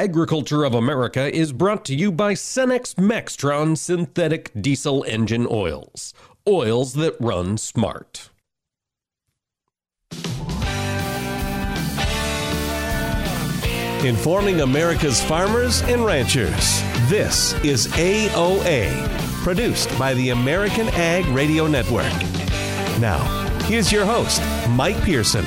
Agriculture of America is brought to you by Cenex Maxtron synthetic diesel engine oils. Oils that run smart. Informing America's farmers and ranchers. This is AOA, produced by the American Ag Radio Network. Now, here's your host, Mike Pearson.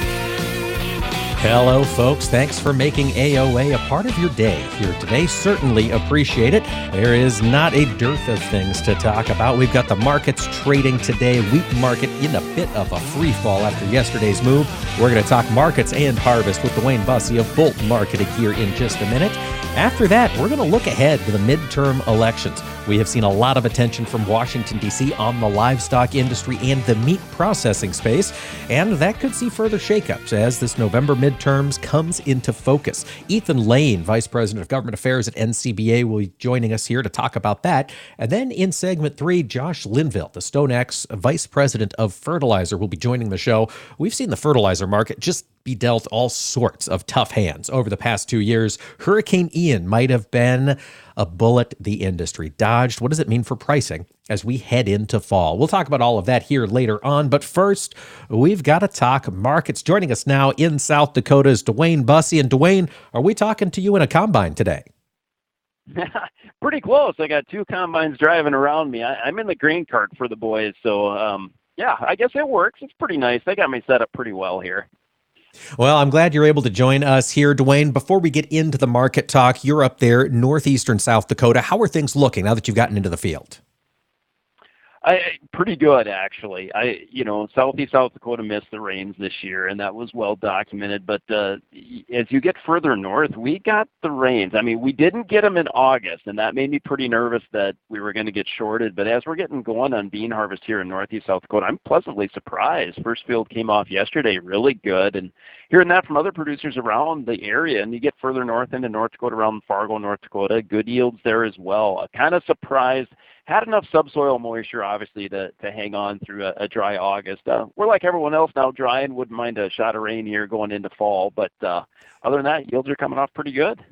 Hello, folks. Thanks for making AOA a part of your day here today. Certainly appreciate it. There is not a dearth of things to talk about. We've got the markets trading today, wheat market in a bit of a free fall after yesterday's move. We're going to talk markets and harvest with DuWayne Bosse of Bolt Marketing here in just a minute. After that, we're going to look ahead to the midterm elections. We have seen a lot of attention from Washington, D.C. on the livestock industry and the meat processing space, and that could see further shakeups as this November midterms comes into focus. Ethan Lane, Vice President of Government Affairs at NCBA, will be joining us here to talk about that. And then in segment three, Josh Linville, the StoneX Vice President of Fertilizer, will be joining the show. We've seen the fertilizer market just be dealt all sorts of tough hands over the past two years. Hurricane Ian might have been a bullet the industry dodged. What does it mean for pricing as we head into fall? We'll talk about all of that here later on. But first, we've got to talk markets. Joining us now in South Dakota is DuWayne Bosse. And DuWayne, are we talking to you in a combine today? Pretty close. I got two combines driving around me. I, am in the grain cart for the boys. So, um, yeah, I guess it works. It's pretty nice. They got me set up pretty well here. Well, I'm glad you're able to join us here, DuWayne. Before we get into the market talk, you're up there, northeastern South Dakota. How are things looking now that you've gotten into the field? I pretty good actually. I you know southeast South Dakota missed the rains this year, and that was well documented. But uh, as you get further north, we got the rains. I mean, we didn't get them in August, and that made me pretty nervous that we were going to get shorted. But as we're getting going on bean harvest here in northeast South Dakota, I'm pleasantly surprised. First field came off yesterday, really good, and hearing that from other producers around the area, and you get further north into North Dakota, around Fargo, North Dakota, good yields there as well. Kind of surprised had enough subsoil moisture, obviously, to, to hang on through a, a dry August. Uh, we're like everyone else now, dry and wouldn't mind a shot of rain here going into fall. But uh, other than that, yields are coming off pretty good.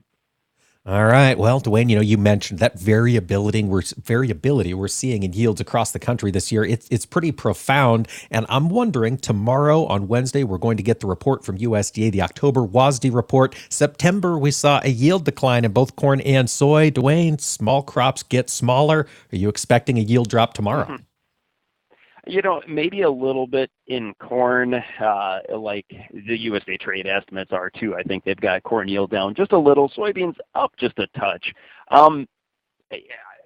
All right. Well, DuWayne, you know, you mentioned that variability we're variability we're seeing in yields across the country this year. It's it's pretty profound. And I'm wondering tomorrow on Wednesday we're going to get the report from USDA, the October WASDE report. September we saw a yield decline in both corn and soy. DuWayne, small crops get smaller. Are you expecting a yield drop tomorrow? Mm-hmm. You know, maybe a little bit in corn, uh, like the USDA trade estimates are too. I think they've got corn yield down just a little, soybeans up just a touch. Um,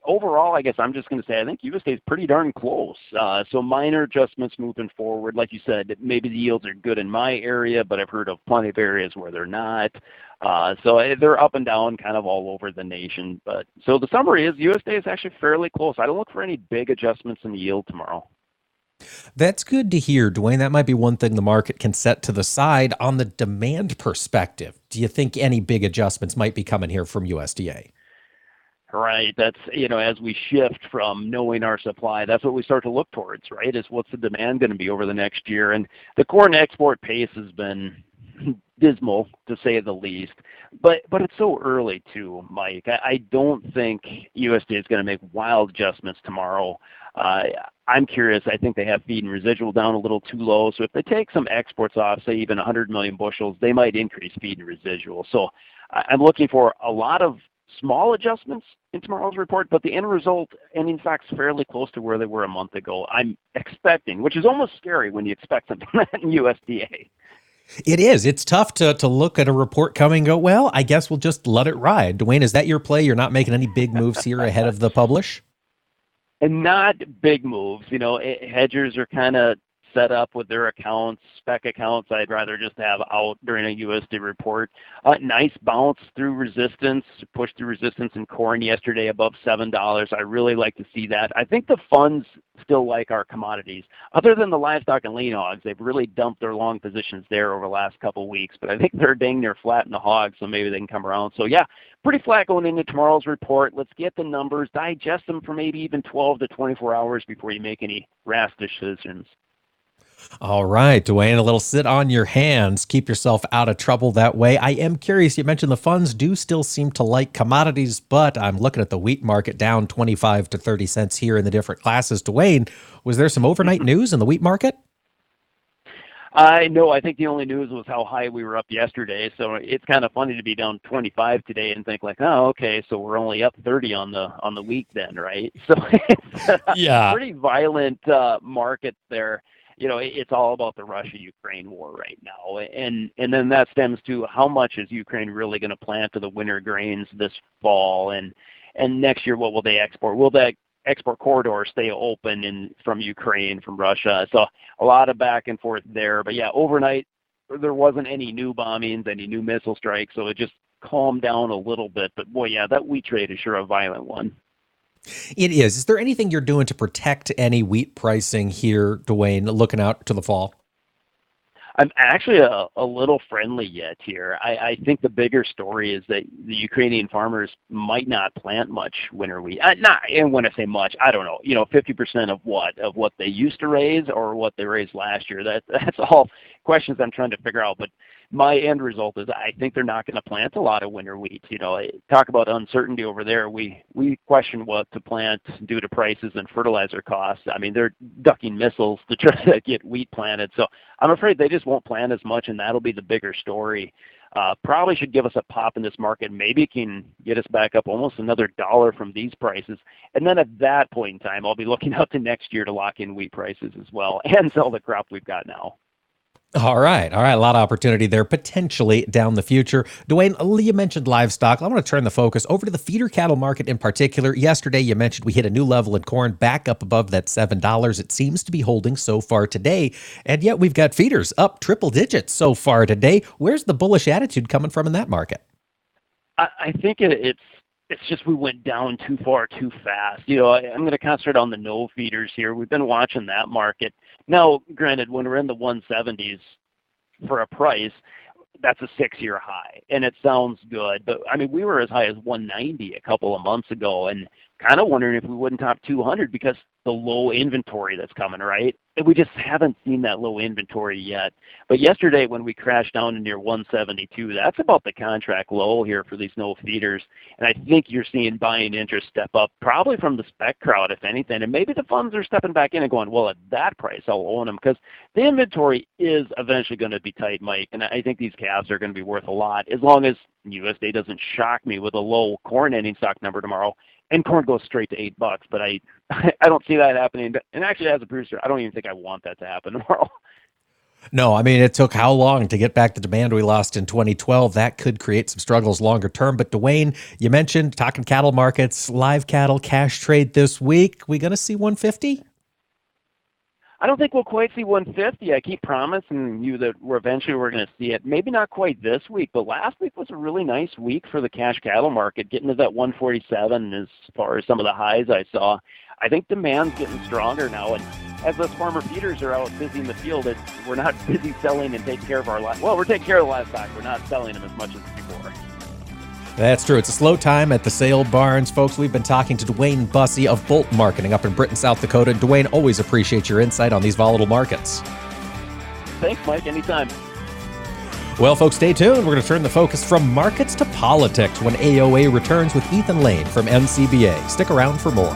overall, I guess I'm just going to say I think USDA is pretty darn close. Uh, so minor adjustments moving forward. Like you said, maybe the yields are good in my area, but I've heard of plenty of areas where they're not. Uh, so eh, they're up and down kind of all over the nation. But so the summary is USDA is actually fairly close. I don't look for any big adjustments in the yield tomorrow. That's good to hear, DuWayne. That might be one thing the market can set to the side on the demand perspective. Do you think any big adjustments might be coming here from USDA? Right. That's, you know, as we shift from knowing our supply, that's what we start to look towards, right? Is what's the demand going to be over the next year? And the corn export pace has been dismal to say the least. But but it's so early too, Mike. I, I don't think USDA is going to make wild adjustments tomorrow. Uh, I'm curious. I think they have feed and residual down a little too low. So if they take some exports off, say even 100 million bushels, they might increase feed and residual. So I'm looking for a lot of small adjustments in tomorrow's report, but the end result, and in fact, fairly close to where they were a month ago. I'm expecting, which is almost scary when you expect something that in USDA. It is. It's tough to to look at a report coming go, well, I guess we'll just let it ride. DuWayne, is that your play? You're not making any big moves here ahead of the publish? And not big moves. You know, eh, hedgers are kind of set up with their accounts, spec accounts, I'd rather just have out during a USD report. Uh, nice bounce through resistance, push through resistance in corn yesterday above $7. I really like to see that. I think the funds still like our commodities. Other than the livestock and lean hogs, they've really dumped their long positions there over the last couple weeks, but I think they're dang near flat in the hogs, so maybe they can come around. So yeah, pretty flat going into tomorrow's report. Let's get the numbers, digest them for maybe even 12 to 24 hours before you make any rash decisions. All right, DuWayne, a little sit on your hands. Keep yourself out of trouble that way. I am curious. You mentioned the funds do still seem to like commodities, but I'm looking at the wheat market down 25 to 30 cents here in the different classes. DuWayne, was there some overnight news in the wheat market? I know. I think the only news was how high we were up yesterday. So it's kind of funny to be down 25 today and think like, oh, okay, so we're only up 30 on the on the week then, right? So it's yeah, pretty violent uh, market there. You know, it's all about the Russia-Ukraine war right now, and and then that stems to how much is Ukraine really going to plant to the winter grains this fall, and and next year what will they export? Will that export corridors stay open in from Ukraine, from Russia. So a lot of back and forth there. But yeah, overnight there wasn't any new bombings, any new missile strikes, so it just calmed down a little bit. But boy, yeah, that wheat trade is sure a violent one. It is. Is there anything you're doing to protect any wheat pricing here, DuWayne, looking out to the fall? I'm actually a, a little friendly yet here. I, I think the bigger story is that the Ukrainian farmers might not plant much winter wheat. Uh, not, and when I say much, I don't know. You know, 50% of what of what they used to raise or what they raised last year. That that's all questions I'm trying to figure out. But my end result is I think they're not going to plant a lot of winter wheat. You know, talk about uncertainty over there. We we question what to plant due to prices and fertilizer costs. I mean, they're ducking missiles to try to get wheat planted. So I'm afraid they just won't plant as much, and that'll be the bigger story. Uh, probably should give us a pop in this market. Maybe can get us back up almost another dollar from these prices. And then at that point in time, I'll be looking out to next year to lock in wheat prices as well and sell the crop we've got now. All right. All right. A lot of opportunity there potentially down the future. DuWayne, you mentioned livestock. I want to turn the focus over to the feeder cattle market in particular. Yesterday, you mentioned we hit a new level in corn back up above that $7. It seems to be holding so far today. And yet we've got feeders up triple digits so far today. Where's the bullish attitude coming from in that market? I, think it, it's it's just we went down too far too fast. You know, I, I'm going to concentrate on the no feeders here. We've been watching that market. Now, granted, when we're in the 170s for a price, that's a six-year high, and it sounds good. But I mean, we were as high as 190 a couple of months ago, and kind of wondering if we wouldn't top 200 because the low inventory that's coming, right? And we just haven't seen that low inventory yet. But yesterday when we crashed down to near 172, that's about the contract low here for these no feeders. And I think you're seeing buying interest step up, probably from the spec crowd, if anything. And maybe the funds are stepping back in and going, well, at that price, I'll own them because the inventory is eventually going to be tight, Mike. And I think these calves are going to be worth a lot as long as USDA doesn't shock me with a low corn ending stock number tomorrow and corn goes straight to eight bucks. But I I don't see that happening. And actually, as a producer, I don't even think I want that to happen tomorrow. No, I mean, it took how long to get back the demand we lost in 2012? That could create some struggles longer term. But DuWayne, you mentioned talking cattle markets, live cattle cash trade this week. We going to see 150? I don't think we'll quite see 150. I keep promising you that we're eventually we're going to see it. Maybe not quite this week, but last week was a really nice week for the cash cattle market, getting to that 147 as far as some of the highs I saw. I think demand's getting stronger now, and as those farmer feeders are out busy in the field, it, we're not busy selling and taking care of our livestock. Well, we're taking care of the livestock. We're not selling them as much as. That's true. It's a slow time at the sale barns. Folks, we've been talking to DuWayne Bosse of Bolt Marketing up in Britton, South Dakota. DuWayne, always appreciate your insight on these volatile markets. Thanks, Mike. Anytime. Well, folks, stay tuned. We're going to turn the focus from markets to politics when AOA returns with Ethan Lane from NCBA. Stick around for more.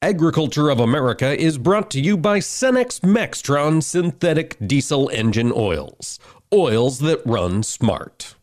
Agriculture of America is brought to you by Cenex Maxtron synthetic diesel engine oils. Oils that run smart.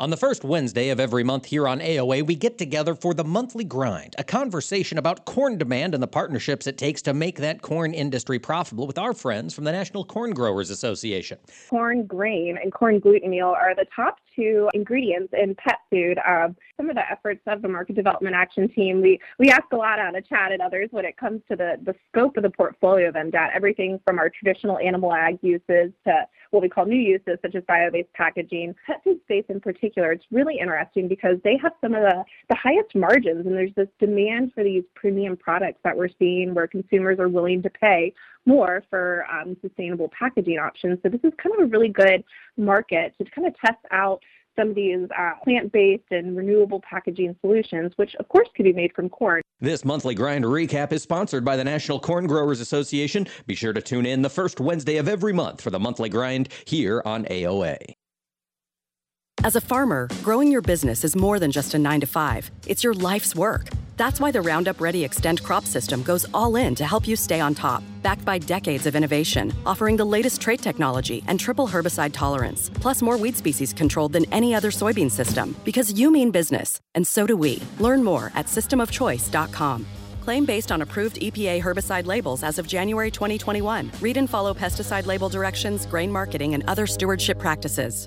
On the first Wednesday of every month here on AOA, we get together for the monthly grind, a conversation about corn demand and the partnerships it takes to make that corn industry profitable with our friends from the National Corn Growers Association. Corn grain and corn gluten meal are the top two ingredients in pet food. Um, some of the efforts of the market development action team, we, we ask a lot out of Chad and others when it comes to the, the scope of the portfolio of MDAT, everything from our traditional animal ag uses to what we call new uses such as bio-based packaging. Pet food space in particular, it's really interesting because they have some of the, the highest margins and there's this demand for these premium products that we're seeing where consumers are willing to pay more for um, sustainable packaging options. So this is kind of a really good market to kind of test out some of these uh, plant-based and renewable packaging solutions, which of course could be made from corn. This monthly grind recap is sponsored by the National Corn Growers Association. Be sure to tune in the first Wednesday of every month for the monthly grind here on AOA. As a farmer, growing your business is more than just a nine to five, it's your life's work. That's why the Roundup Ready Xtend crop system goes all in to help you stay on top. Backed by decades of innovation, offering the latest trait technology and triple herbicide tolerance, plus more weed species controlled than any other soybean system. Because you mean business, and so do we. Learn more at systemofchoice.com. Claim based on approved EPA herbicide labels as of January 2021. Read and follow pesticide label directions, grain marketing, and other stewardship practices.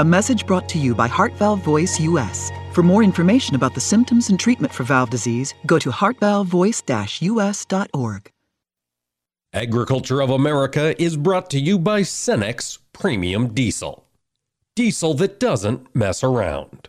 A message brought to you by Heart Valve Voice US. For more information about the symptoms and treatment for valve disease, go to heartvalvevoice-us.org. Agriculture of America is brought to you by Cenex Premium Diesel. Diesel that doesn't mess around.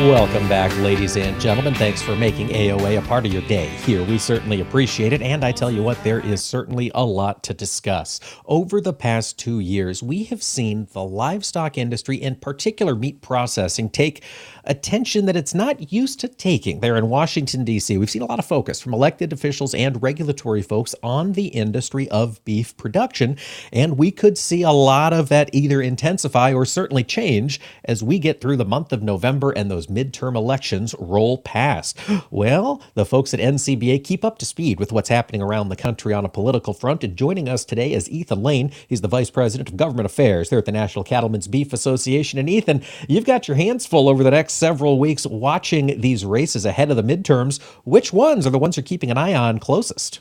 Welcome back, ladies and gentlemen. Thanks for making AOA a part of your day here. We certainly appreciate it. And I tell you what, there is certainly a lot to discuss. Over the past two years, we have seen the livestock industry, in particular meat processing, take attention that it's not used to taking there in Washington, D.C. We've seen a lot of focus from elected officials and regulatory folks on the industry of beef production. And we could see a lot of that either intensify or certainly change as we get through the month of November and those midterm elections roll past. Well, the folks at NCBA keep up to speed with what's happening around the country on a political front. And joining us today is Ethan Lane. He's the Vice President of Government Affairs there at the National Cattlemen's Beef Association. And Ethan, you've got your hands full over the next several weeks watching these races ahead of the midterms. Which ones are the ones you're keeping an eye on closest?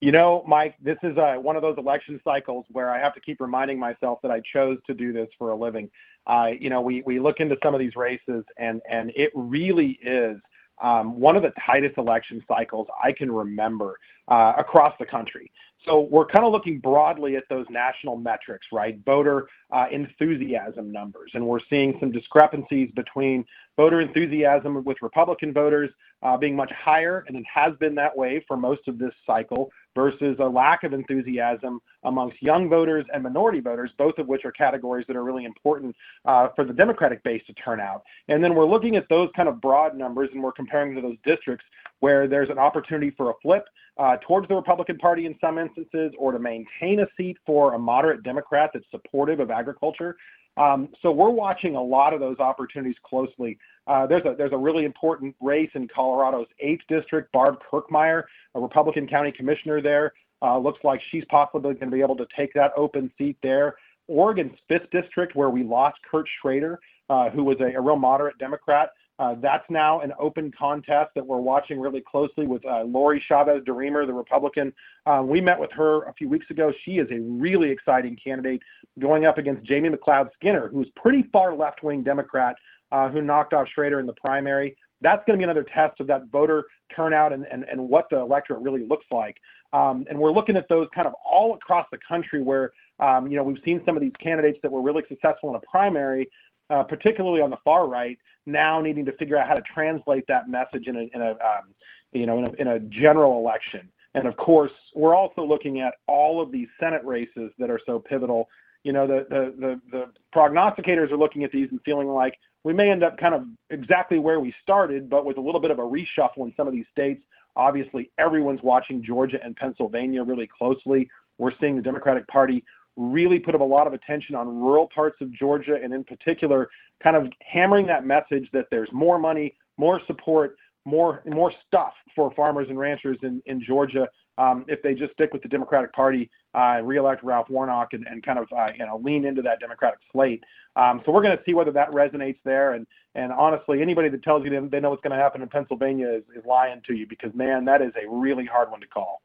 You know, Mike, this is uh, one of those election cycles where I have to keep reminding myself that I chose to do this for a living. Uh, you know, we, we look into some of these races, and, and it really is um, one of the tightest election cycles I can remember uh, across the country. So we're kind of looking broadly at those national metrics, right? Voter uh, enthusiasm numbers, and we're seeing some discrepancies between voter enthusiasm with Republican voters uh, being much higher, and it has been that way for most of this cycle, versus a lack of enthusiasm amongst young voters and minority voters, both of which are categories that are really important uh, for the Democratic base to turn out. And then we're looking at those kind of broad numbers, and we're comparing to those districts where there's an opportunity for a flip uh, towards the Republican Party in some instances, or to maintain a seat for a moderate Democrat that's supportive of agriculture. Um, so we're watching a lot of those opportunities closely. Uh, there's a there's a really important race in Colorado's eighth district. Barb Kirkmeyer, a Republican county commissioner there, uh, looks like she's possibly going to be able to take that open seat there. Oregon's fifth district, where we lost Kurt Schrader, uh, who was a real moderate Democrat. Uh, that's now an open contest that we're watching really closely with uh, Lori Chavez DeRemer, the Republican. Uh, we met with her a few weeks ago. She is a really exciting candidate going up against Jamie McLeod Skinner, who's pretty far left wing Democrat uh, who knocked off Schrader in the primary. That's going to be another test of that voter turnout and, and, and what the electorate really looks like. Um, and we're looking at those kind of all across the country where, um, you know, we've seen some of these candidates that were really successful in a primary, uh, particularly on the far right, now needing to figure out how to translate that message in a, in a um, you know, in a, in a general election. And of course, we're also looking at all of these Senate races that are so pivotal. You know, the, the, the, the prognosticators are looking at these and feeling like we may end up kind of exactly where we started, but with a little bit of a reshuffle in some of these states. Obviously, everyone's watching Georgia and Pennsylvania really closely. We're seeing the Democratic Party really put up a lot of attention on rural parts of Georgia, and in particular, kind of hammering that message that there's more money, more support, more more stuff for farmers and ranchers in, in Georgia um, if they just stick with the Democratic Party, uh, reelect Raphael Warnock, and, and kind of uh, you know lean into that Democratic slate. Um, so we're going to see whether that resonates there. And and honestly, anybody that tells you they know what's going to happen in Pennsylvania is, is lying to you because man, that is a really hard one to call.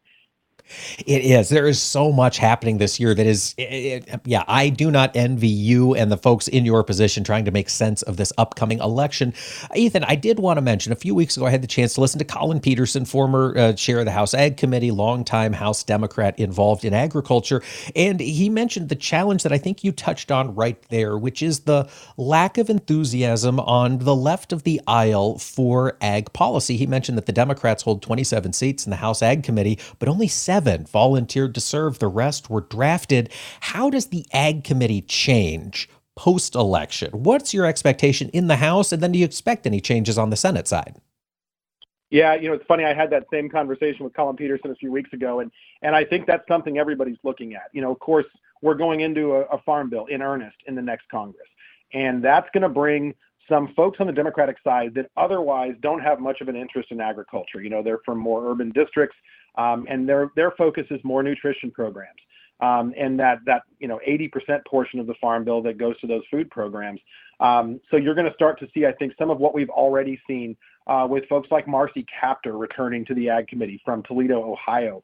It is. There is so much happening this year that is, it, it, yeah, I do not envy you and the folks in your position trying to make sense of this upcoming election. Ethan, I did want to mention a few weeks ago, I had the chance to listen to Collin Peterson, former uh, chair of the House Ag Committee, longtime House Democrat involved in agriculture. And he mentioned the challenge that I think you touched on right there, which is the lack of enthusiasm on the left of the aisle for ag policy. He mentioned that the Democrats hold 27 seats in the House Ag Committee, but only seven volunteered to serve. The rest were drafted. How does the Ag Committee change post election? What's your expectation in the House? And then do you expect any changes on the Senate side? Yeah, you know, it's funny. I had that same conversation with Collin Peterson a few weeks ago, and and I think that's something everybody's looking at. You know, of course, we're going into a, a farm bill in earnest in the next Congress, and that's going to bring some folks on the Democratic side that otherwise don't have much of an interest in agriculture. You know, they're from more urban districts um, and their their focus is more nutrition programs. Um, and that that you know 80% portion of the farm bill that goes to those food programs. Um, so you're going to start to see, I think, some of what we've already seen uh, with folks like Marcy Kaptur returning to the Ag Committee from Toledo, Ohio,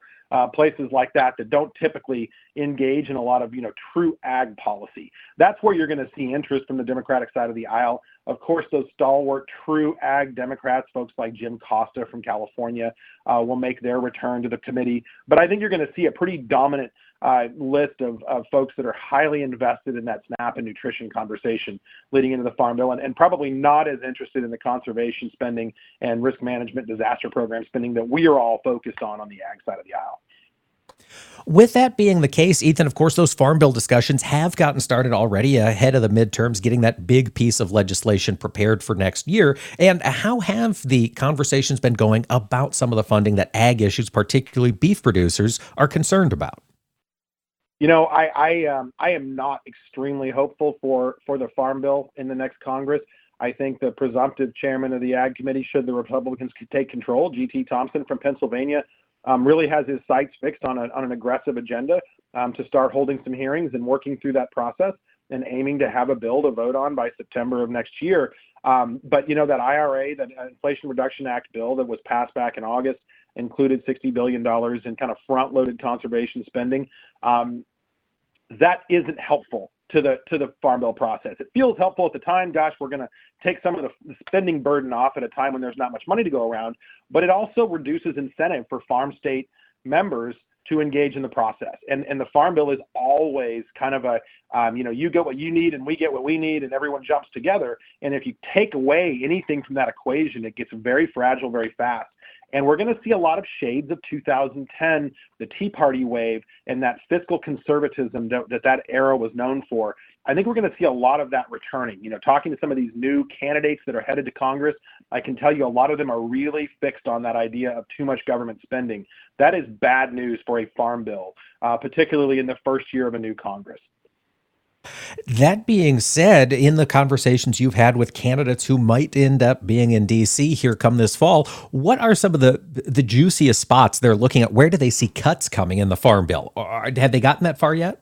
places like that that don't typically engage in a lot of you know true ag policy. That's where you're going to see interest from the Democratic side of the aisle. Of course, those stalwart true ag Democrats, folks like Jim Costa from California, uh, will make their return to the committee. But I think you're going to see a pretty dominant uh, Uh, list of, of folks that are highly invested in that SNAP and nutrition conversation leading into the Farm Bill and, and probably not as interested in the conservation spending and risk management disaster program spending that we are all focused on on the ag side of the aisle. With that being the case, Ethan, of course, those farm bill discussions have gotten started already ahead of the midterms, getting that big piece of legislation prepared for next year. And how have the conversations been going about some of the funding that ag issues, particularly beef producers, are concerned about? You know, I I, um, I am not extremely hopeful for for the farm bill in the next Congress. I think the presumptive chairman of the Ag Committee, should the Republicans take control, G.T. Thompson from Pennsylvania, um, really has his sights fixed on, a, on an aggressive agenda um, to start holding some hearings and working through that process and aiming to have a bill to vote on by September of next year. Um, but you know that IRA, that Inflation Reduction Act bill that was passed back in August, included $60 billion in kind of front-loaded conservation spending. Um, that isn't helpful to the to the farm bill process. It feels helpful at the time. Gosh, we're going to take some of the spending burden off at a time when there's not much money to go around. But it also reduces incentive for farm state members to engage in the process. And and the farm bill is always kind of a um, you know you get what you need and we get what we need and everyone jumps together. And if you take away anything from that equation, it gets very fragile very fast. And we're going to see a lot of shades of 2010, the Tea Party wave, and that fiscal conservatism that that, that era was known for. I think we're going to see a lot of that returning. You know, talking to some of these new candidates that are headed to Congress, I can tell you a lot of them are really fixed on that idea of too much government spending. That is bad news for a farm bill, uh, particularly in the first year of a new Congress. That being said, in the conversations you've had with candidates who might end up being in DC here come this fall, what are some of the the juiciest spots they're looking at? Where do they see cuts coming in the farm bill? Or Have they gotten that far yet?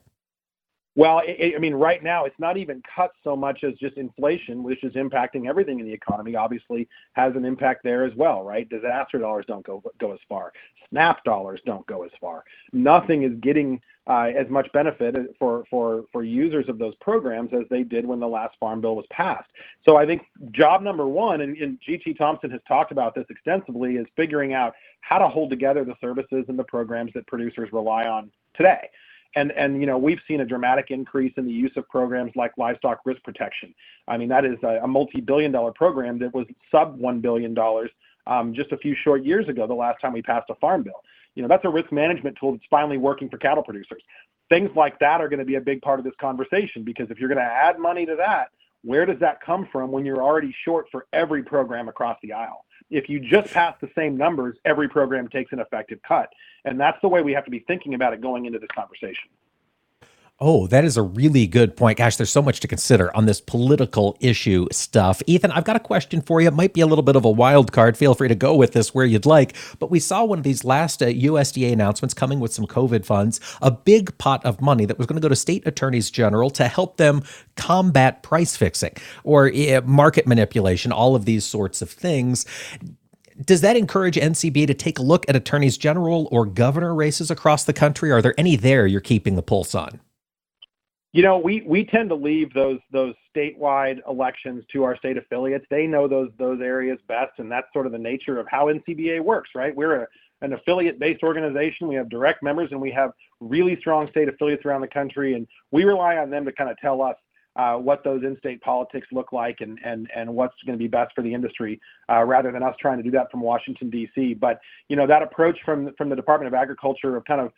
Well, it, I mean, right now it's not even cuts so much as just inflation, which is impacting everything in the economy. Obviously, has an impact there as well, right? Disaster dollars don't go go as far. SNAP dollars don't go as far. Nothing is getting uh, as much benefit for, for, for users of those programs as they did when the last farm bill was passed. So I think job number one, and, and GT Thompson has talked about this extensively, is figuring out how to hold together the services and the programs that producers rely on today. And, and you know we've seen a dramatic increase in the use of programs like livestock risk protection. I mean that is a, a multi-billion dollar program that was sub one billion dollars um, just a few short years ago. The last time we passed a farm bill, you know, that's a risk management tool that's finally working for cattle producers. Things like that are going to be a big part of this conversation because if you're going to add money to that, where does that come from when you're already short for every program across the aisle? If you just pass the same numbers, every program takes an effective cut. And that's the way we have to be thinking about it going into this conversation. Oh, that is a really good point. Gosh, there's so much to consider on this political issue stuff. Ethan, I've got a question for you. It might be a little bit of a wild card. Feel free to go with this where you'd like. But we saw one of these last uh, USDA announcements coming with some COVID funds, a big pot of money that was going to go to state attorneys general to help them combat price fixing or uh, market manipulation, all of these sorts of things does that encourage NCBA to take a look at attorneys general or governor races across the country? Are there any there you're keeping the pulse on? You know, we we tend to leave those those statewide elections to our state affiliates. They know those those areas best, and that's sort of the nature of how NCBA works, right? We're an affiliate-based organization. We have direct members, and we have really strong state affiliates around the country, and we rely on them to kind of tell us uh, what those in-state politics look like and and and what's going to be best for the industry, uh, rather than us trying to do that from Washington D.C. But you know that approach from from the Department of Agriculture of kind of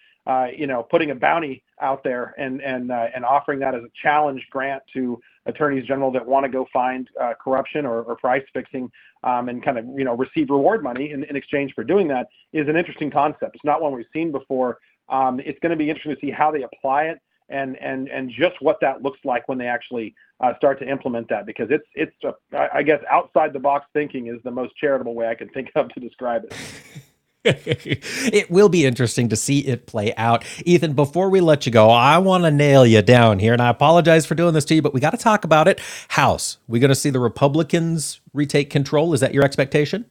you know, putting a bounty out there and and uh, and offering that as a challenge grant to attorneys general that want to go find uh, corruption or, or, price fixing um, and kind of you know receive reward money in, in, exchange for doing that is an interesting concept. It's not one we've seen before. Um, it's going to be interesting to see how they apply it and and and just what that looks like when they actually uh, start to implement that because it's I guess outside the box thinking is the most charitable way I can think of to describe it. it will be interesting to see it play out. Ethan, before we let you go, I want to nail you down here, and I apologize for doing this to you, but we got to talk about it. House, we going to see the Republicans retake control? Is that your expectation?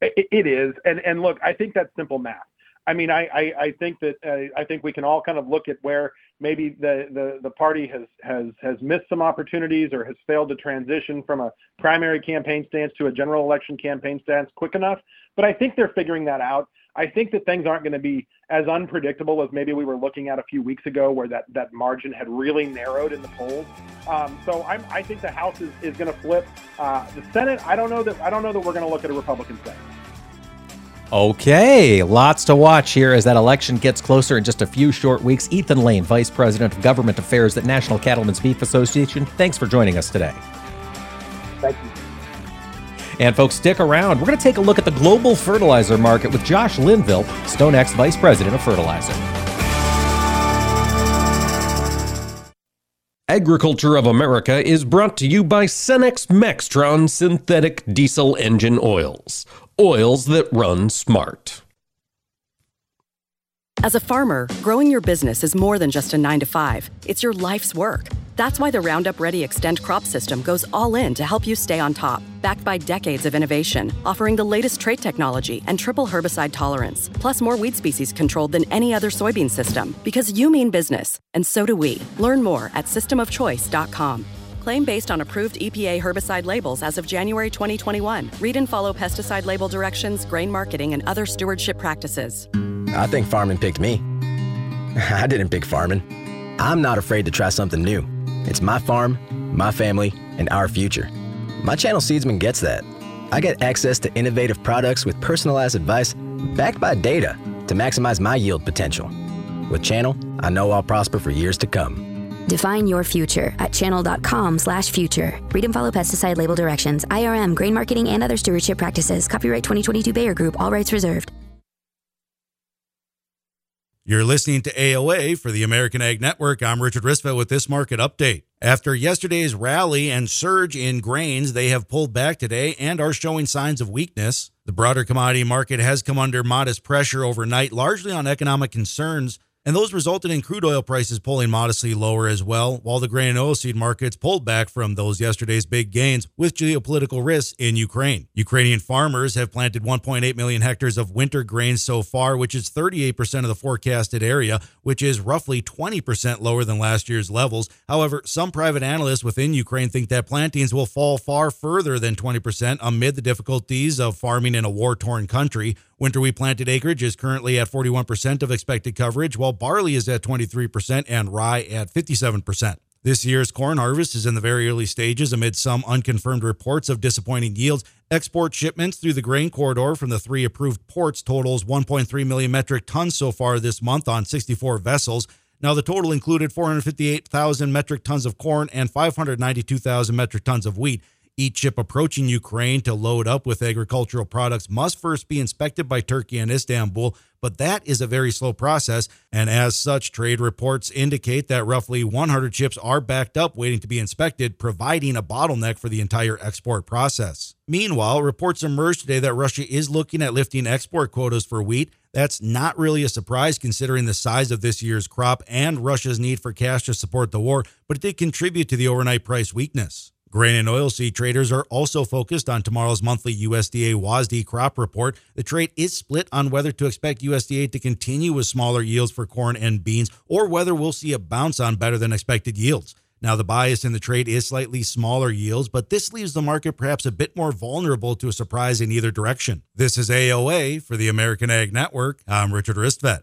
It is, and and look, I think that's simple math. I mean, I, I, I think that uh, I think we can all kind of look at where maybe the, the, the party has, has, has missed some opportunities or has failed to transition from a primary campaign stance to a general election campaign stance quick enough. But I think they're figuring that out. I think that things aren't going to be as unpredictable as maybe we were looking at a few weeks ago, where that, that margin had really narrowed in the polls. Um, so I'm, I think the House is, is going to flip. Uh, the Senate, I don't know that I don't know that we're going to look at a Republican Senate. Okay, lots to watch here as that election gets closer in just a few short weeks. Ethan Lane, Vice President of Government Affairs at National Cattlemen's Beef Association, thanks for joining us today. Thank you. And folks, stick around. We're going to take a look at the global fertilizer market with Josh Linville, StoneX Vice President of Fertilizer. Agriculture of America is brought to you by Cenex Maxtron synthetic diesel engine oils oils that run smart. As a farmer, growing your business is more than just a nine to five, it's your life's work. That's why the Roundup Ready Xtend crop system goes all in to help you stay on top, backed by decades of innovation, offering the latest trait technology and triple herbicide tolerance, plus more weed species controlled than any other soybean system. Because you mean business, and so do we. Learn more at systemofchoice.com. Claim based on approved EPA herbicide labels as of January 2021. Read and follow pesticide label directions, grain marketing, and other stewardship practices. I think farming picked me. I didn't pick farming. I'm not afraid to try something new. It's my farm, my family, and our future. My channel Seedsman gets that. I get access to innovative products with personalized advice backed by data to maximize my yield potential. With Channel, I know I'll prosper for years to come. Define your future at channel.com slash future. Read and follow pesticide label directions, IRM, grain marketing, and other stewardship practices. Copyright 2022 Bayer Group, all rights reserved. You're listening to AOA for the American Ag Network. I'm Richard Ristvet with this market update. After yesterday's rally and surge in grains, they have pulled back today and are showing signs of weakness. The broader commodity market has come under modest pressure overnight, largely on economic concerns and those resulted in crude oil prices pulling modestly lower as well, while the grain and oilseed markets pulled back from those yesterday's big gains with geopolitical risks in Ukraine. Ukrainian farmers have planted 1.8 million hectares of winter grains so far, which is 38% of the forecasted area, which is roughly 20% lower than last year's levels. However, some private analysts within Ukraine think that plantings will fall far further than 20% amid the difficulties of farming in a war torn country. Winter wheat planted acreage is currently at 41% of expected coverage, while barley is at 23% and rye at 57%. This year's corn harvest is in the very early stages amid some unconfirmed reports of disappointing yields. Export shipments through the grain corridor from the three approved ports totals 1.3 million metric tons so far this month on 64 vessels. Now, the total included 458,000 metric tons of corn and 592,000 metric tons of wheat. Each ship approaching Ukraine to load up with agricultural products must first be inspected by Turkey and Istanbul, but that is a very slow process. And as such, trade reports indicate that roughly 100 ships are backed up waiting to be inspected, providing a bottleneck for the entire export process. Meanwhile, reports emerged today that Russia is looking at lifting export quotas for wheat. That's not really a surprise considering the size of this year's crop and Russia's need for cash to support the war, but it did contribute to the overnight price weakness. Grain and oilseed traders are also focused on tomorrow's monthly USDA WASDE crop report. The trade is split on whether to expect USDA to continue with smaller yields for corn and beans or whether we'll see a bounce on better than expected yields. Now, the bias in the trade is slightly smaller yields, but this leaves the market perhaps a bit more vulnerable to a surprise in either direction. This is AOA for the American Ag Network. I'm Richard Ristvet.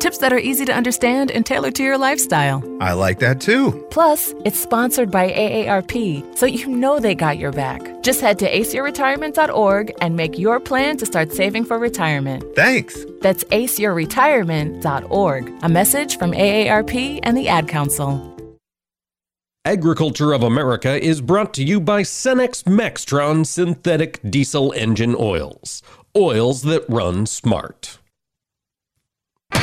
Tips that are easy to understand and tailored to your lifestyle. I like that too. Plus, it's sponsored by AARP, so you know they got your back. Just head to aceyourretirement.org and make your plan to start saving for retirement. Thanks. That's aceyourretirement.org. A message from AARP and the Ad Council. Agriculture of America is brought to you by Cenex Maxtron synthetic diesel engine oils. Oils that run smart.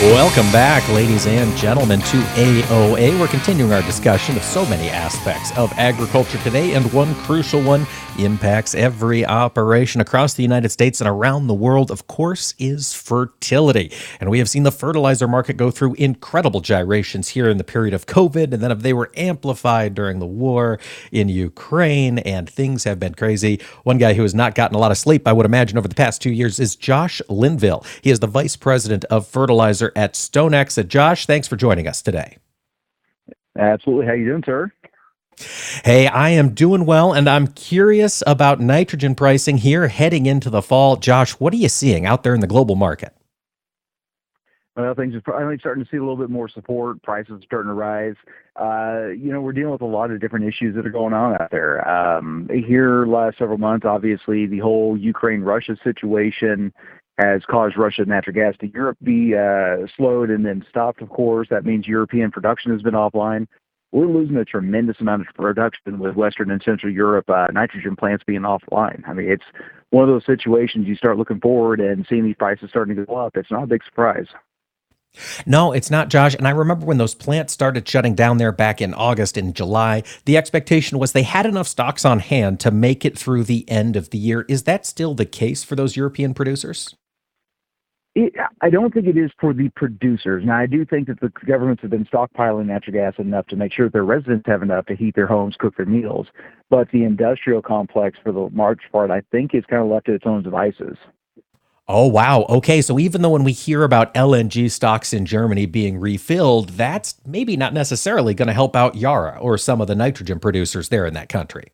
Welcome back, ladies and gentlemen, to AOA. We're continuing our discussion of so many aspects of agriculture today, and one crucial one impacts every operation across the United States and around the world, of course, is fertility. And we have seen the fertilizer market go through incredible gyrations here in the period of COVID, and then if they were amplified during the war in Ukraine, and things have been crazy. One guy who has not gotten a lot of sleep, I would imagine, over the past two years is Josh Linville. He is the vice president of fertilizer at StoneX. Uh, Josh, thanks for joining us today. Absolutely. How you doing, sir? Hey, I am doing well, and I'm curious about nitrogen pricing here heading into the fall. Josh, what are you seeing out there in the global market? Well, things are finally starting to see a little bit more support. Prices are starting to rise. Uh, you know, we're dealing with a lot of different issues that are going on out there. Um, here, last several months, obviously, the whole Ukraine-Russia situation has caused Russian natural gas to Europe be uh, slowed and then stopped, of course. That means European production has been offline. We're losing a tremendous amount of production with Western and Central Europe uh, nitrogen plants being offline. I mean, it's one of those situations you start looking forward and seeing these prices starting to go up. It's not a big surprise. No, it's not, Josh. And I remember when those plants started shutting down there back in August and July, the expectation was they had enough stocks on hand to make it through the end of the year. Is that still the case for those European producers? It, I don't think it is for the producers. Now, I do think that the governments have been stockpiling natural gas enough to make sure that their residents have enough to heat their homes, cook their meals. But the industrial complex, for the large part, I think is kind of left to its own devices. Oh, wow. Okay. So even though when we hear about LNG stocks in Germany being refilled, that's maybe not necessarily going to help out Yara or some of the nitrogen producers there in that country.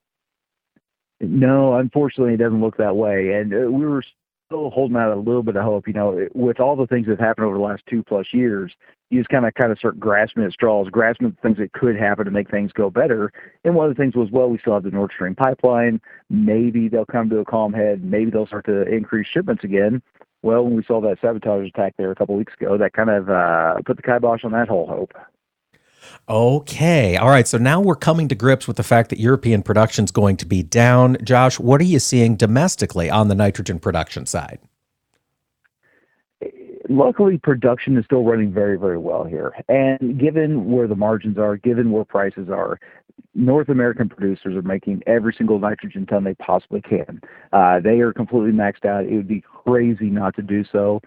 No, unfortunately, it doesn't look that way. And uh, we were still holding out a little bit of hope. You know, with all the things that have happened over the last two plus years, you just kind of kind of start grasping at straws, grasping at things that could happen to make things go better. And one of the things was, well, we still have the Nord Stream pipeline. Maybe they'll come to a calm head. Maybe they'll start to increase shipments again. Well, when we saw that sabotage attack there a couple weeks ago, that kind of uh, put the kibosh on that whole hope. Okay. All right. So now we're coming to grips with the fact that European production is going to be down. Josh, what are you seeing domestically on the nitrogen production side? Luckily, production is still running very, very well here. And given where the margins are, given where prices are, North American producers are making every single nitrogen ton they possibly can. Uh, they are completely maxed out. It would be crazy not to do so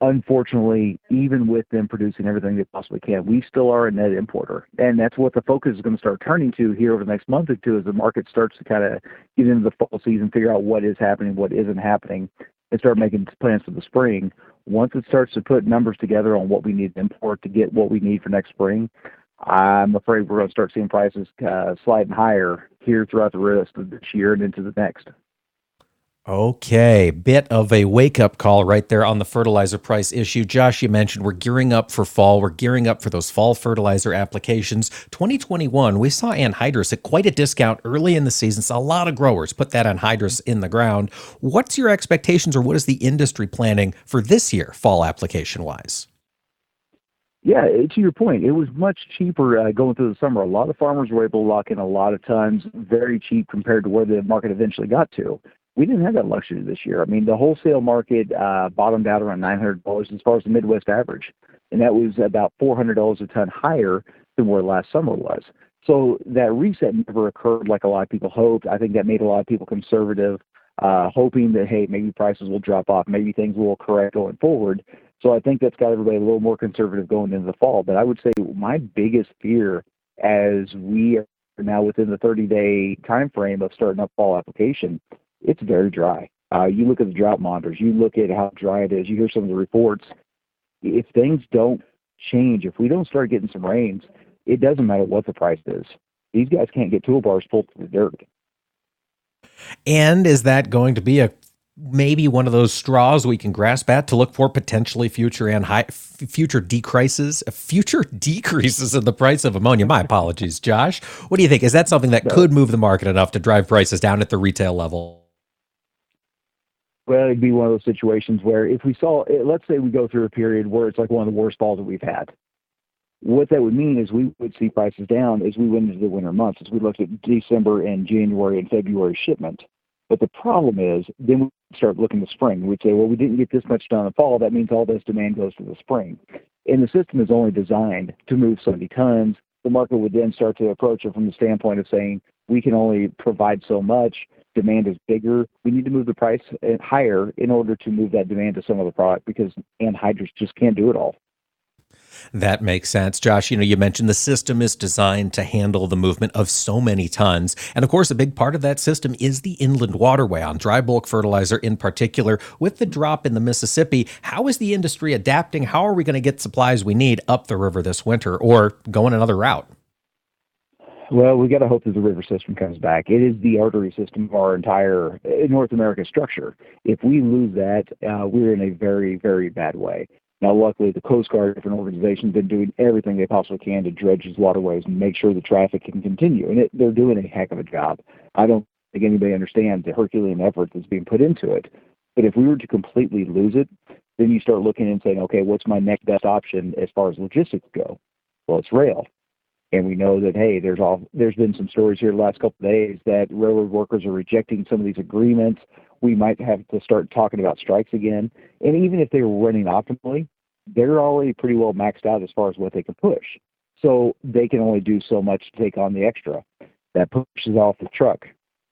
unfortunately, even with them producing everything they possibly can, we still are a net importer. And that's what the focus is going to start turning to here over the next month or two as the market starts to kind of get into the fall season, figure out what is happening, what isn't happening, and start making plans for the spring. Once it starts to put numbers together on what we need to import to get what we need for next spring, I'm afraid we're going to start seeing prices uh, sliding higher here throughout the rest of this year and into the next. Okay, bit of a wake up call right there on the fertilizer price issue. Josh, you mentioned we're gearing up for fall. We're gearing up for those fall fertilizer applications. 2021, we saw anhydrous at quite a discount early in the season. So a lot of growers put that anhydrous in the ground. What's your expectations or what is the industry planning for this year, fall application wise? Yeah, to your point, it was much cheaper uh, going through the summer. A lot of farmers were able to lock in a lot of tons very cheap compared to where the market eventually got to we didn't have that luxury this year. I mean, the wholesale market uh, bottomed out around $900 as far as the Midwest average, and that was about $400 a ton higher than where last summer was. So that reset never occurred like a lot of people hoped. I think that made a lot of people conservative, uh, hoping that hey, maybe prices will drop off, maybe things will correct going forward. So I think that's got everybody a little more conservative going into the fall. But I would say my biggest fear as we are now within the 30 day time frame of starting up fall application it's very dry. Uh, you look at the drought monitors, you look at how dry it is, you hear some of the reports. If things don't change, if we don't start getting some rains, it doesn't matter what the price is. These guys can't get toolbars pulled to the dirt. And is that going to be a maybe one of those straws we can grasp at to look for potentially future and high future decreases future decreases in the price of ammonia my apologies josh what do you think is that something that could move the market enough to drive prices down at the retail level well, it'd be one of those situations where if we saw, eh, let's say we go through a period where it's like one of the worst falls that we've had. What that would mean is we would see prices down as we went into the winter months, as we looked at December and January and February shipment. But the problem is then we start looking to spring. We'd say, well, we didn't get this much done in the fall. That means all this demand goes to the spring. And the system is only designed to move so many tons. The market would then start to approach it from the standpoint of saying, we can only provide so much demand is bigger. We need to move the price uh, higher in order to move that demand to some other product because anhydrous just can't do it all. That makes sense. Josh, you know, you mentioned the system is designed to handle the movement of so many tons. And of course, a big part of that system is the inland waterway on dry bulk fertilizer in particular. With the drop in the Mississippi, how is the industry adapting? How are we going to get supplies we need up the river this winter or going another route? Well, we got to hope that the river system comes back. It is the artery system of our entire uh, North America structure. If we lose that, uh, we're in a very, very bad way. Now, luckily, the Coast Guard, different organizations, have been doing everything they possibly can to dredge these waterways and make sure the traffic can continue. And it, they're doing a heck of a job. I don't think anybody understands the Herculean effort that's being put into it. But if we were to completely lose it, then you start looking and saying, okay, what's my next best option as far as logistics go? Well, it's rail. And we know that hey, there's all there's been some stories here the last couple of days that railroad workers are rejecting some of these agreements. We might have to start talking about strikes again. And even if they were running optimally, they're already pretty well maxed out as far as what they can push. So they can only do so much to take on the extra. That pushes off the truck.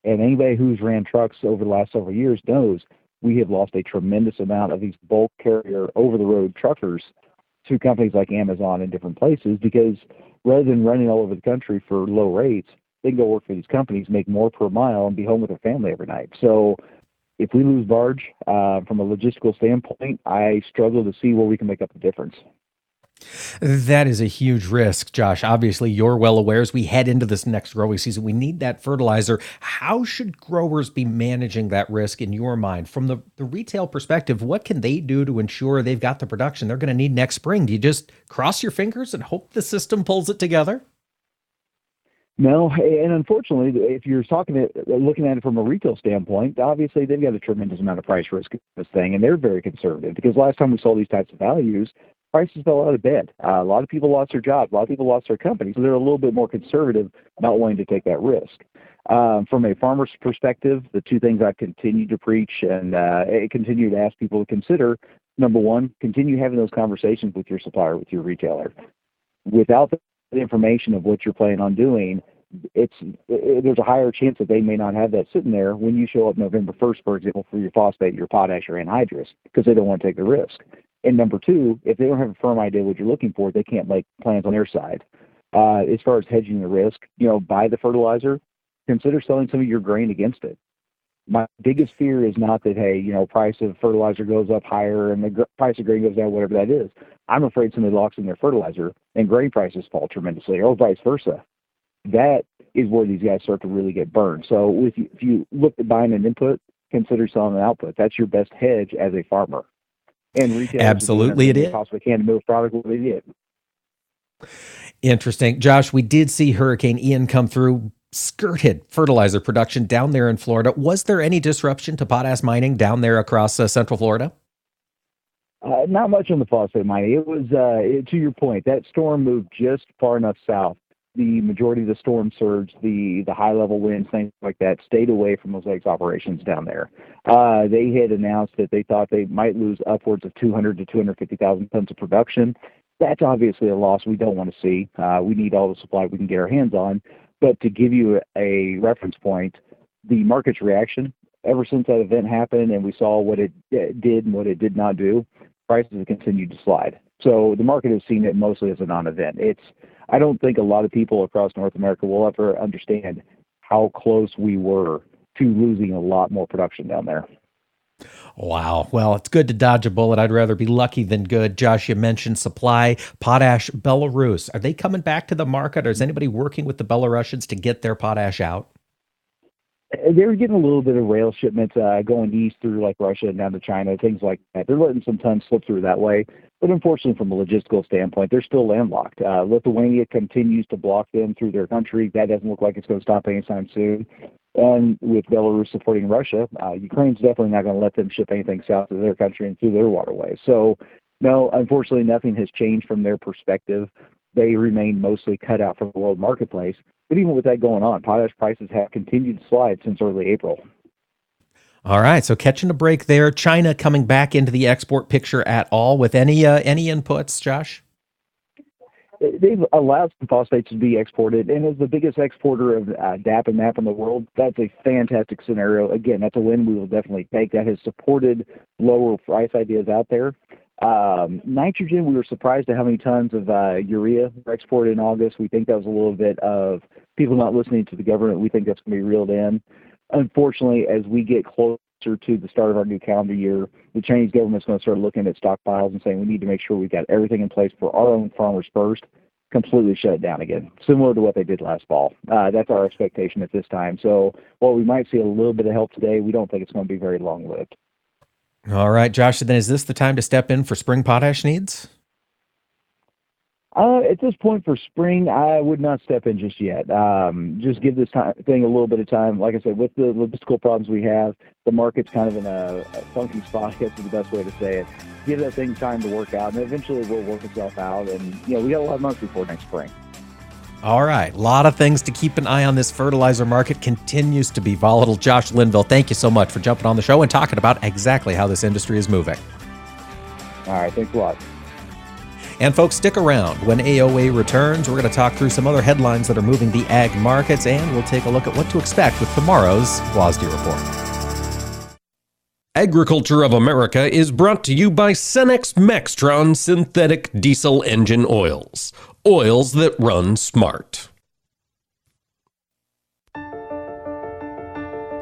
And anybody who's ran trucks over the last several years knows we have lost a tremendous amount of these bulk carrier over the road truckers to companies like Amazon and different places because rather than running all over the country for low rates, they can go work for these companies, make more per mile, and be home with their family every night. So if we lose barge uh, from a logistical standpoint, I struggle to see where we can make up the difference. That is a huge risk, Josh. Obviously, you're well aware as we head into this next growing season, we need that fertilizer. How should growers be managing that risk in your mind? From the, the retail perspective, what can they do to ensure they've got the production they're going to need next spring? Do you just cross your fingers and hope the system pulls it together? No, and unfortunately, if you're talking it, looking at it from a retail standpoint, obviously they've got a tremendous amount of price risk in this thing, and they're very conservative because last time we saw these types of values, prices fell out of bed. Uh, a lot of people lost their jobs, a lot of people lost their companies, so they're a little bit more conservative, not wanting to take that risk. Um, from a farmer's perspective, the two things I've continued to preach and uh, continue to ask people to consider: number one, continue having those conversations with your supplier, with your retailer. Without the information of what you're planning on doing, it's it, there's a higher chance that they may not have that sitting there when you show up November 1st, for example, for your phosphate, your potash, or anhydrous, because they don't want to take the risk. And number two, if they don't have a firm idea what you're looking for, they can't make plans on their side. Uh, as far as hedging the risk, you know, buy the fertilizer, consider selling some of your grain against it. My biggest fear is not that hey, you know, price of fertilizer goes up higher and the gr- price of grain goes down, whatever that is. I'm afraid somebody locks in their fertilizer and grain prices fall tremendously, or vice versa. That is where these guys start to really get burned. So if you, if you look at buying an input, consider selling an output. That's your best hedge as a farmer. And retail absolutely it is possibly can to move product what they did. Interesting, Josh. We did see Hurricane Ian come through, skirted fertilizer production down there in Florida. Was there any disruption to potash mining down there across uh, Central Florida? Uh, not much on the phosphate mining. It was, uh, to your point, that storm moved just far enough south. The majority of the storm surge, the the high level winds, things like that, stayed away from Mosaic's operations down there. Uh, they had announced that they thought they might lose upwards of 200 to 250,000 tons of production. That's obviously a loss we don't want to see. Uh, we need all the supply we can get our hands on. But to give you a reference point, the market's reaction ever since that event happened and we saw what it did and what it did not do, prices have continued to slide. So the market has seen it mostly as a non-event. It's I don't think a lot of people across North America will ever understand how close we were to losing a lot more production down there. Wow. Well, it's good to dodge a bullet. I'd rather be lucky than good. Josh, you mentioned supply, potash, Belarus. Are they coming back to the market or is anybody working with the Belarusians to get their potash out? they're getting a little bit of rail shipments uh, going east through like Russia and down to China, things like that. They're letting some tons slip through that way. But unfortunately, from a logistical standpoint, they're still landlocked. Uh, Lithuania continues to block them through their country. That doesn't look like it's going to stop anytime soon. And with Belarus supporting Russia, uh, Ukraine's definitely not going to let them ship anything south of their country and through their waterways. So, no, unfortunately, nothing has changed from their perspective. They remain mostly cut out from the world marketplace. But even with that going on, potash prices have continued to slide since early April. All right, so catching a break there. China coming back into the export picture at all with any uh, any inputs, Josh? They've allowed some phosphates to be exported, and as the biggest exporter of uh, DAP and MAP in the world, that's a fantastic scenario. Again, that's a win we will definitely take. That has supported lower price ideas out there. Um, nitrogen, we were surprised at how many tons of uh, urea were exported in August. We think that was a little bit of people not listening to the government. We think that's going to be reeled in. Unfortunately, as we get closer to the start of our new calendar year, the Chinese government's going to start looking at stockpiles and saying we need to make sure we've got everything in place for our own farmers first. Completely shut it down again, similar to what they did last fall. Uh, that's our expectation at this time. So while we might see a little bit of help today, we don't think it's going to be very long lived. All right, Josh. Then is this the time to step in for spring potash needs? Uh, at this point for spring, I would not step in just yet. Um, just give this time, thing a little bit of time. Like I said, with the logistical problems we have, the market's kind of in a, a funky spot. I guess is the best way to say it. Give that thing time to work out, and eventually it will work itself out. And you know, we got a lot of months before next spring. All right. A lot of things to keep an eye on. This fertilizer market continues to be volatile. Josh Linville, thank you so much for jumping on the show and talking about exactly how this industry is moving. All right. Thanks a lot. And folks, stick around. When AOA returns, we're going to talk through some other headlines that are moving the ag markets, and we'll take a look at what to expect with tomorrow's WASDE report. Agriculture of America is brought to you by Cenex Maxtron Synthetic Diesel Engine Oils oils that run smart.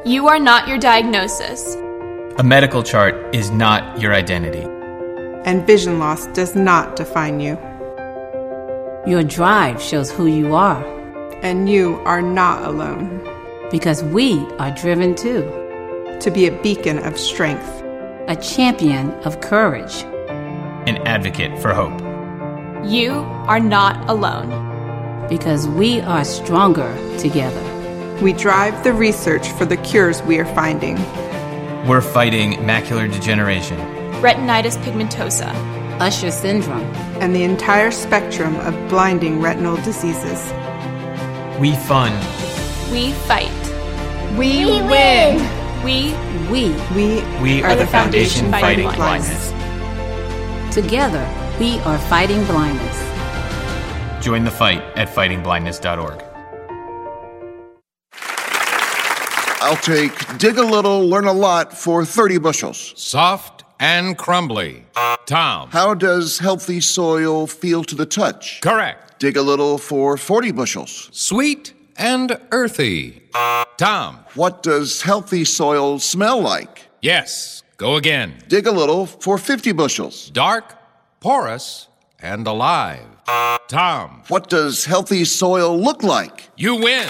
You are not your diagnosis. A medical chart is not your identity. And vision loss does not define you. Your drive shows who you are. And you are not alone. Because we are driven too. To be a beacon of strength, a champion of courage, an advocate for hope. You are not alone. Because we are stronger together. We drive the research for the cures we are finding. We're fighting macular degeneration, retinitis pigmentosa, Usher syndrome, and the entire spectrum of blinding retinal diseases. We fund. We fight. We, we win. We we we we are, are the foundation, foundation fighting, fighting blindness. blindness. Together, we are fighting blindness. Join the fight at fightingblindness.org. I'll take dig a little, learn a lot for 30 bushels. Soft and crumbly. Tom. How does healthy soil feel to the touch? Correct. Dig a little for 40 bushels. Sweet and earthy. Tom. What does healthy soil smell like? Yes. Go again. Dig a little for 50 bushels. Dark, porous, and alive. Tom. What does healthy soil look like? You win.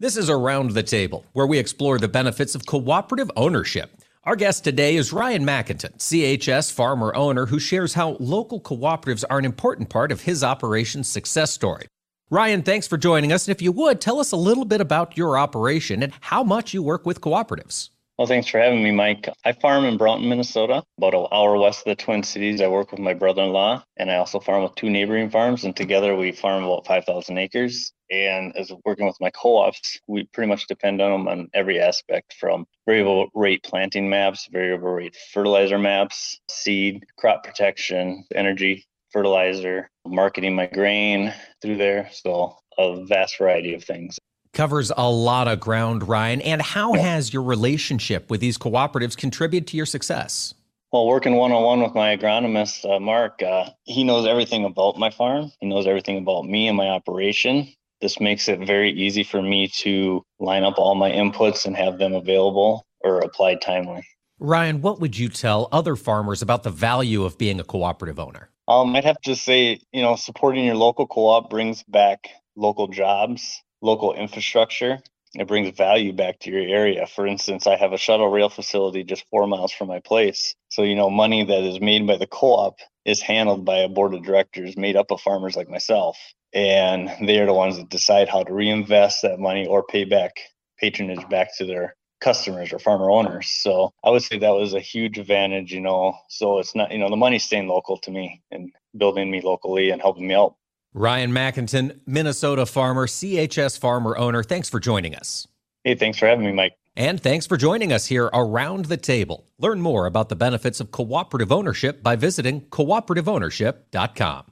This is Around the Table, where we explore the benefits of cooperative ownership. Our guest today is Ryan McInton, CHS farmer owner, who shares how local cooperatives are an important part of his operation's success story. Ryan, thanks for joining us. And if you would, tell us a little bit about your operation and how much you work with cooperatives. Well, thanks for having me, Mike. I farm in Brownton, Minnesota, about an hour west of the Twin Cities. I work with my brother in law, and I also farm with two neighboring farms, and together we farm about 5,000 acres. And as working with my co ops, we pretty much depend on them on every aspect from variable rate planting maps, variable rate fertilizer maps, seed, crop protection, energy, fertilizer, marketing my grain through there. So, a vast variety of things covers a lot of ground, Ryan. And how has your relationship with these cooperatives contributed to your success? Well, working one on one with my agronomist, uh, Mark, uh, he knows everything about my farm. He knows everything about me and my operation. This makes it very easy for me to line up all my inputs and have them available or applied timely. Ryan, what would you tell other farmers about the value of being a cooperative owner? Um, I'd have to say, you know, supporting your local co op brings back local jobs local infrastructure. It brings value back to your area. For instance, I have a shuttle rail facility just four miles from my place. So, you know, money that is made by the co op is handled by a board of directors made up of farmers like myself. And they are the ones that decide how to reinvest that money or pay back patronage back to their customers or farmer owners. So I would say that was a huge advantage, you know. So it's not, you know, the money's staying local to me and building me locally and helping me out. Ryan McInton, Minnesota farmer, CHS farmer owner. Thanks for joining us. Hey, thanks for having me, Mike. And thanks for joining us here around the table. Learn more about the benefits of cooperative ownership by visiting cooperativeownership.com.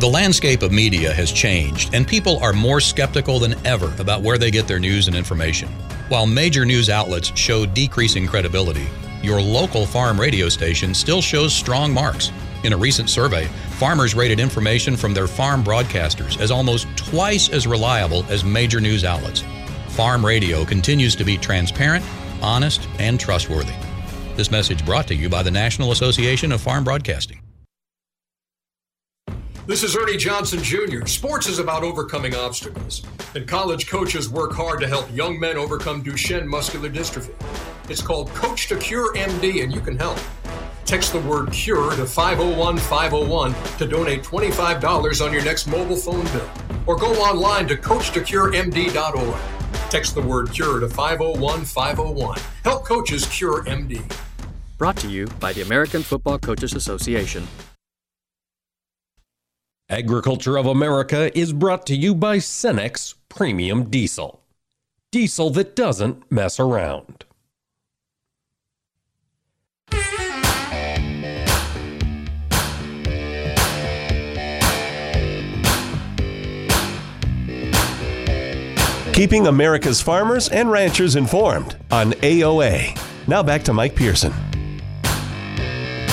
The landscape of media has changed, and people are more skeptical than ever about where they get their news and information. While major news outlets show decreasing credibility, your local farm radio station still shows strong marks. In a recent survey, farmers rated information from their farm broadcasters as almost twice as reliable as major news outlets. Farm radio continues to be transparent, honest, and trustworthy. This message brought to you by the National Association of Farm Broadcasting. This is Ernie Johnson Jr. Sports is about overcoming obstacles, and college coaches work hard to help young men overcome Duchenne muscular dystrophy. It's called Coach to Cure MD, and you can help. Text the word CURE to 501 501 to donate $25 on your next mobile phone bill. Or go online to CoachToCureMD.org. Text the word CURE to 501 501. Help coaches cure MD. Brought to you by the American Football Coaches Association. Agriculture of America is brought to you by Cenex Premium Diesel. diesel that doesn't mess around. Keeping America's farmers and ranchers informed on AOA. Now back to Mike Pearson.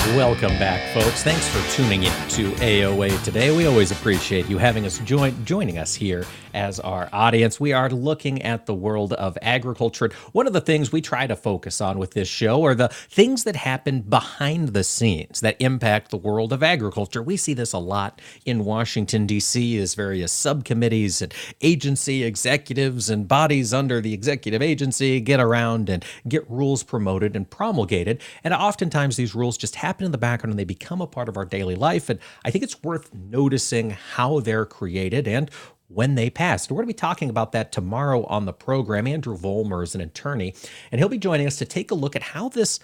Welcome back, folks. Thanks for tuning in to AOA today. We always appreciate you having us join joining us here as our audience. We are looking at the world of agriculture. One of the things we try to focus on with this show are the things that happen behind the scenes that impact the world of agriculture. We see this a lot in Washington D.C. as various subcommittees and agency executives and bodies under the executive agency get around and get rules promoted and promulgated. And oftentimes these rules just happen in the background and they become a part of our daily life. And I think it's worth noticing how they're created and when they passed. We're going to be talking about that tomorrow on the program. Andrew Vollmer is an attorney, and he'll be joining us to take a look at how this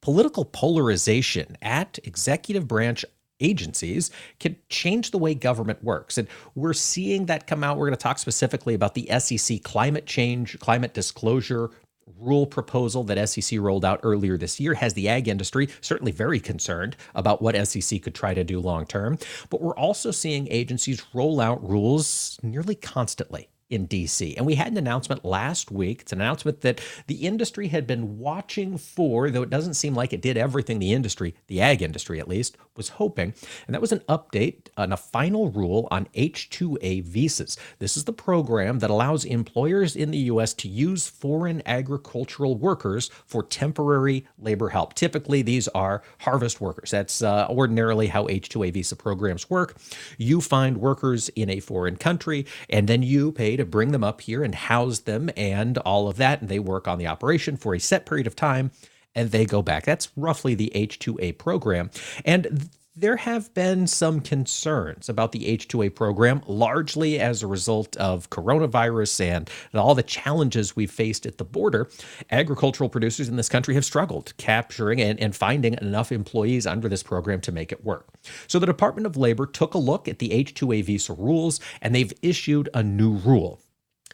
political polarization at executive branch agencies can change the way government works. And we're seeing that come out. We're going to talk specifically about the SEC climate change, climate disclosure rule proposal that SEC rolled out earlier this year has the ag industry certainly very concerned about what SEC could try to do long term. But we're also seeing agencies roll out rules nearly constantly in DC. And we had an announcement last week. It's an announcement that the industry had been watching for, though it doesn't seem like it did everything the industry, the ag industry at least, was hoping. And that was an update on a final rule on H2A visas. This is the program that allows employers in the U.S. to use foreign agricultural workers for temporary labor help. Typically, these are harvest workers. That's uh, ordinarily how H2A visa programs work. You find workers in a foreign country, and then you pay to bring them up here and house them and all of that. And they work on the operation for a set period of time and they go back. That's roughly the H2A program. And there have been some concerns about the H2A program, largely as a result of coronavirus and all the challenges we've faced at the border. Agricultural producers in this country have struggled capturing and, and finding enough employees under this program to make it work. So the Department of Labor took a look at the H2A visa rules and they've issued a new rule.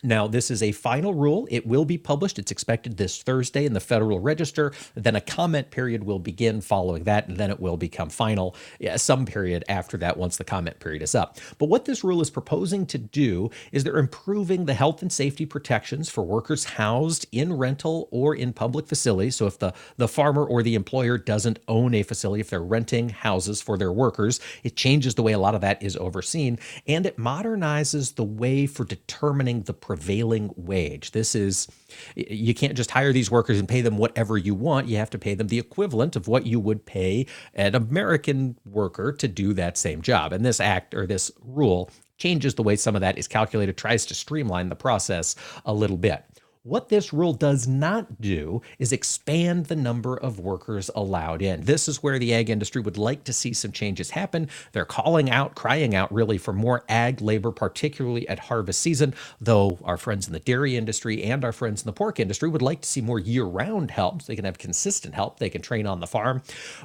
Now, this is a final rule. It will be published. It's expected this Thursday in the Federal Register. Then a comment period will begin following that, and then it will become final some period after that once the comment period is up. But what this rule is proposing to do is they're improving the health and safety protections for workers housed in rental or in public facilities. So if the, the farmer or the employer doesn't own a facility, if they're renting houses for their workers, it changes the way a lot of that is overseen, and it modernizes the way for determining the prevailing wage. This is, you can't just hire these workers and pay them whatever you want. You have to pay them the equivalent of what you would pay an American worker to do that same job. And this act or this rule changes the way some of that is calculated, tries to streamline the process a little bit. What this rule does not do is expand the number of workers allowed in. This is where the ag industry would like to see some changes happen. They're calling out, crying out really for more ag labor, particularly at harvest season, though our friends in the dairy industry and our friends in the pork industry would like to see more year round help so they can have consistent help. They can train on the farm.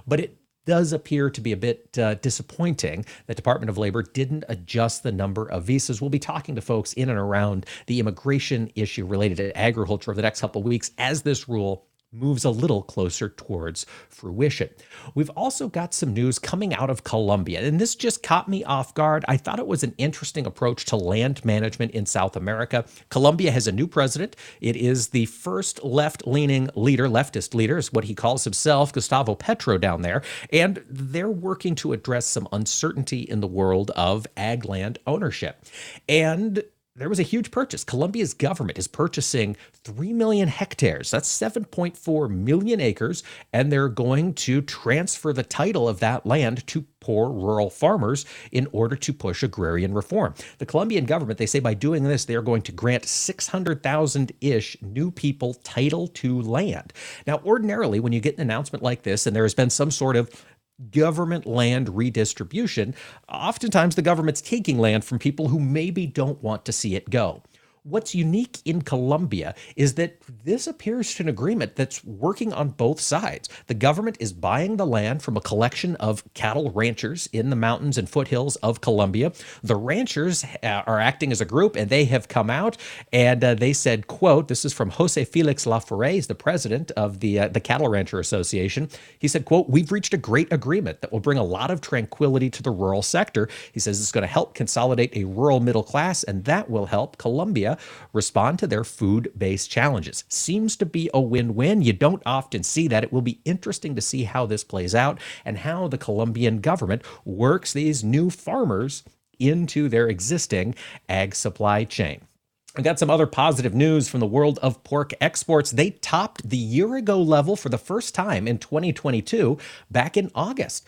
But it does appear to be a bit uh, disappointing that Department of Labor didn't adjust the number of visas. We'll be talking to folks in and around the immigration issue related to agriculture over the next couple of weeks as this rule moves a little closer towards fruition. We've also got some news coming out of Colombia, and this just caught me off guard. I thought it was an interesting approach to land management in South America. Colombia has a new president. It is the first left leaning leader, leftist leader, is what he calls himself, Gustavo Petro, down there. And they're working to address some uncertainty in the world of ag land ownership. And there was a huge purchase. Colombia's government is purchasing 3 million hectares. That's 7.4 million acres. And they're going to transfer the title of that land to poor rural farmers in order to push agrarian reform. The Colombian government, they say by doing this, they're going to grant 600,000 ish new people title to land. Now, ordinarily, when you get an announcement like this, and there has been some sort of government land redistribution, oftentimes the government's taking land from people who maybe don't want to see it go. What's unique in Colombia is that this appears to an agreement that's working on both sides. The government is buying the land from a collection of cattle ranchers in the mountains and foothills of Colombia. The ranchers uh, are acting as a group and they have come out and uh, they said, quote, this is from Jose Felix Lafaurie, the president of the, uh, the Cattle Rancher Association. He said, quote, we've reached a great agreement that will bring a lot of tranquility to the rural sector. He says it's going to help consolidate a rural middle class and that will help Colombia respond to their food based challenges. Seems to be a win win. You don't often see that. It will be interesting to see how this plays out and how the Colombian government works these new farmers into their existing ag supply chain. I got some other positive news from the world of pork exports. They topped the year ago level for the first time in 2022 back in August.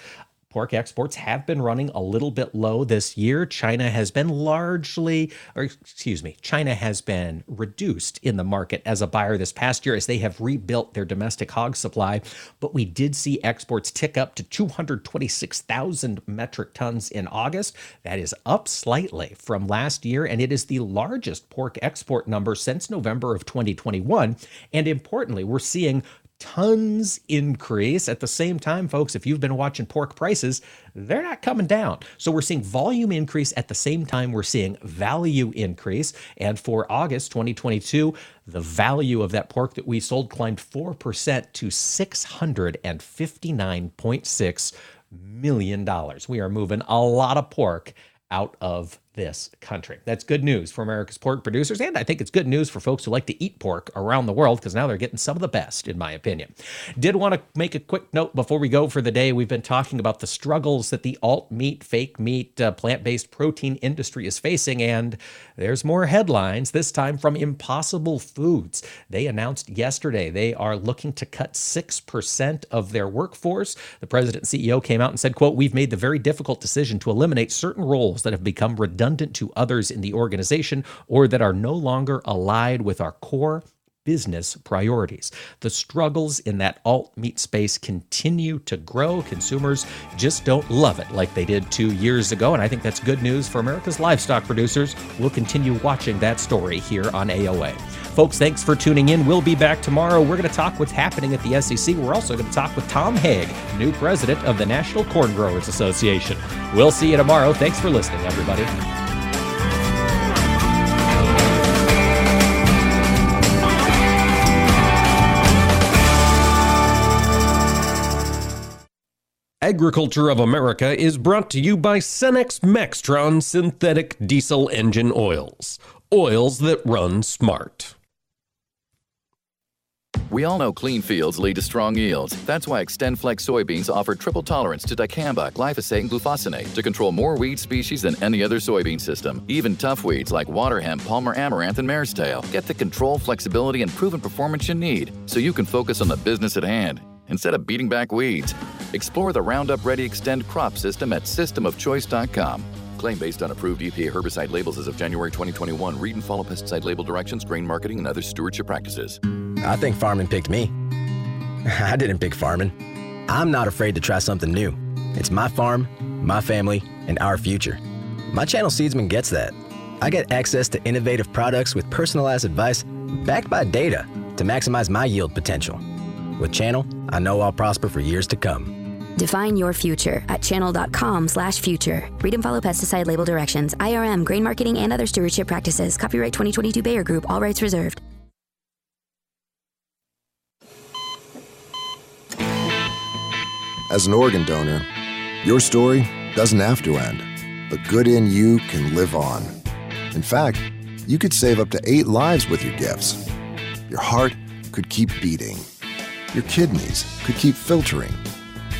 Pork exports have been running a little bit low this year. China has been largely, or excuse me, China has been reduced in the market as a buyer this past year as they have rebuilt their domestic hog supply. But we did see exports tick up to 226,000 metric tons in August. That is up slightly from last year, and it is the largest pork export number since November of 2021. And importantly, we're seeing tons increase. At the same time, folks, if you've been watching pork prices, they're not coming down. So we're seeing volume increase at the same time we're seeing value increase. And for August 2022, the value of that pork that we sold climbed 4% to $659.6 million. We are moving a lot of pork out of this country. That's good news for America's pork producers, and I think it's good news for folks who like to eat pork around the world because now they're getting some of the best, in my opinion. Did want to make a quick note before we go for the day. We've been talking about the struggles that the alt meat, fake meat, uh, plant based protein industry is facing, and there's more headlines, this time from Impossible Foods. They announced yesterday they are looking to cut 6% of their workforce. The president and CEO came out and said, quote, we've made the very difficult decision to eliminate certain roles that have become redundant redundant to others in the organization or that are no longer allied with our core business priorities. The struggles in that alt meat space continue to grow. Consumers just don't love it like they did two years ago. And I think that's good news for America's livestock producers. We'll continue watching that story here on AOA. Folks, thanks for tuning in. We'll be back tomorrow. We're going to talk what's happening at the SEC. We're also going to talk with Tom Haag, new president of the National Corn Growers Association. We'll see you tomorrow. Thanks for listening, everybody. Agriculture of America is brought to you by Cenex Maxtron synthetic diesel engine oils. Oils that run smart. We all know clean fields lead to strong yields. That's why XtendFlex soybeans offer triple tolerance to dicamba, glyphosate, and glufosinate to control more weed species than any other soybean system. Even tough weeds like water hemp, palmer amaranth, and mare's tail get the control, flexibility, and proven performance you need so you can focus on the business at hand instead of beating back weeds. Explore the Roundup Ready Xtend crop system at systemofchoice.com. Claim based on approved EPA herbicide labels as of January 2021. Read and follow pesticide label directions, grain marketing, and other stewardship practices. I think farming picked me. I didn't pick farming. I'm not afraid to try something new. It's my farm, my family, and our future. My channel Seedsman gets that. I get access to innovative products with personalized advice backed by data to maximize my yield potential. With Channel, I know I'll prosper for years to come. Define your future at channel.com slash future. Read and follow pesticide label directions, IRM, grain marketing, and other stewardship practices. Copyright 2022 Bayer Group, all rights reserved. As an organ donor, your story doesn't have to end. The good in you can live on. In fact, you could save up to eight lives with your gifts. Your heart could keep beating your kidneys could keep filtering,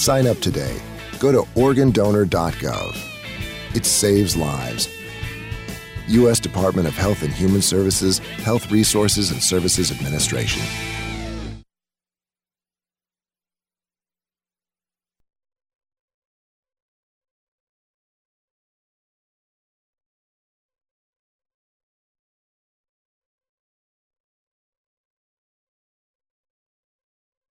Sign up today. Go to organdonor.gov. It saves lives. U.S. Department of Health and Human Services, Health Resources and Services Administration.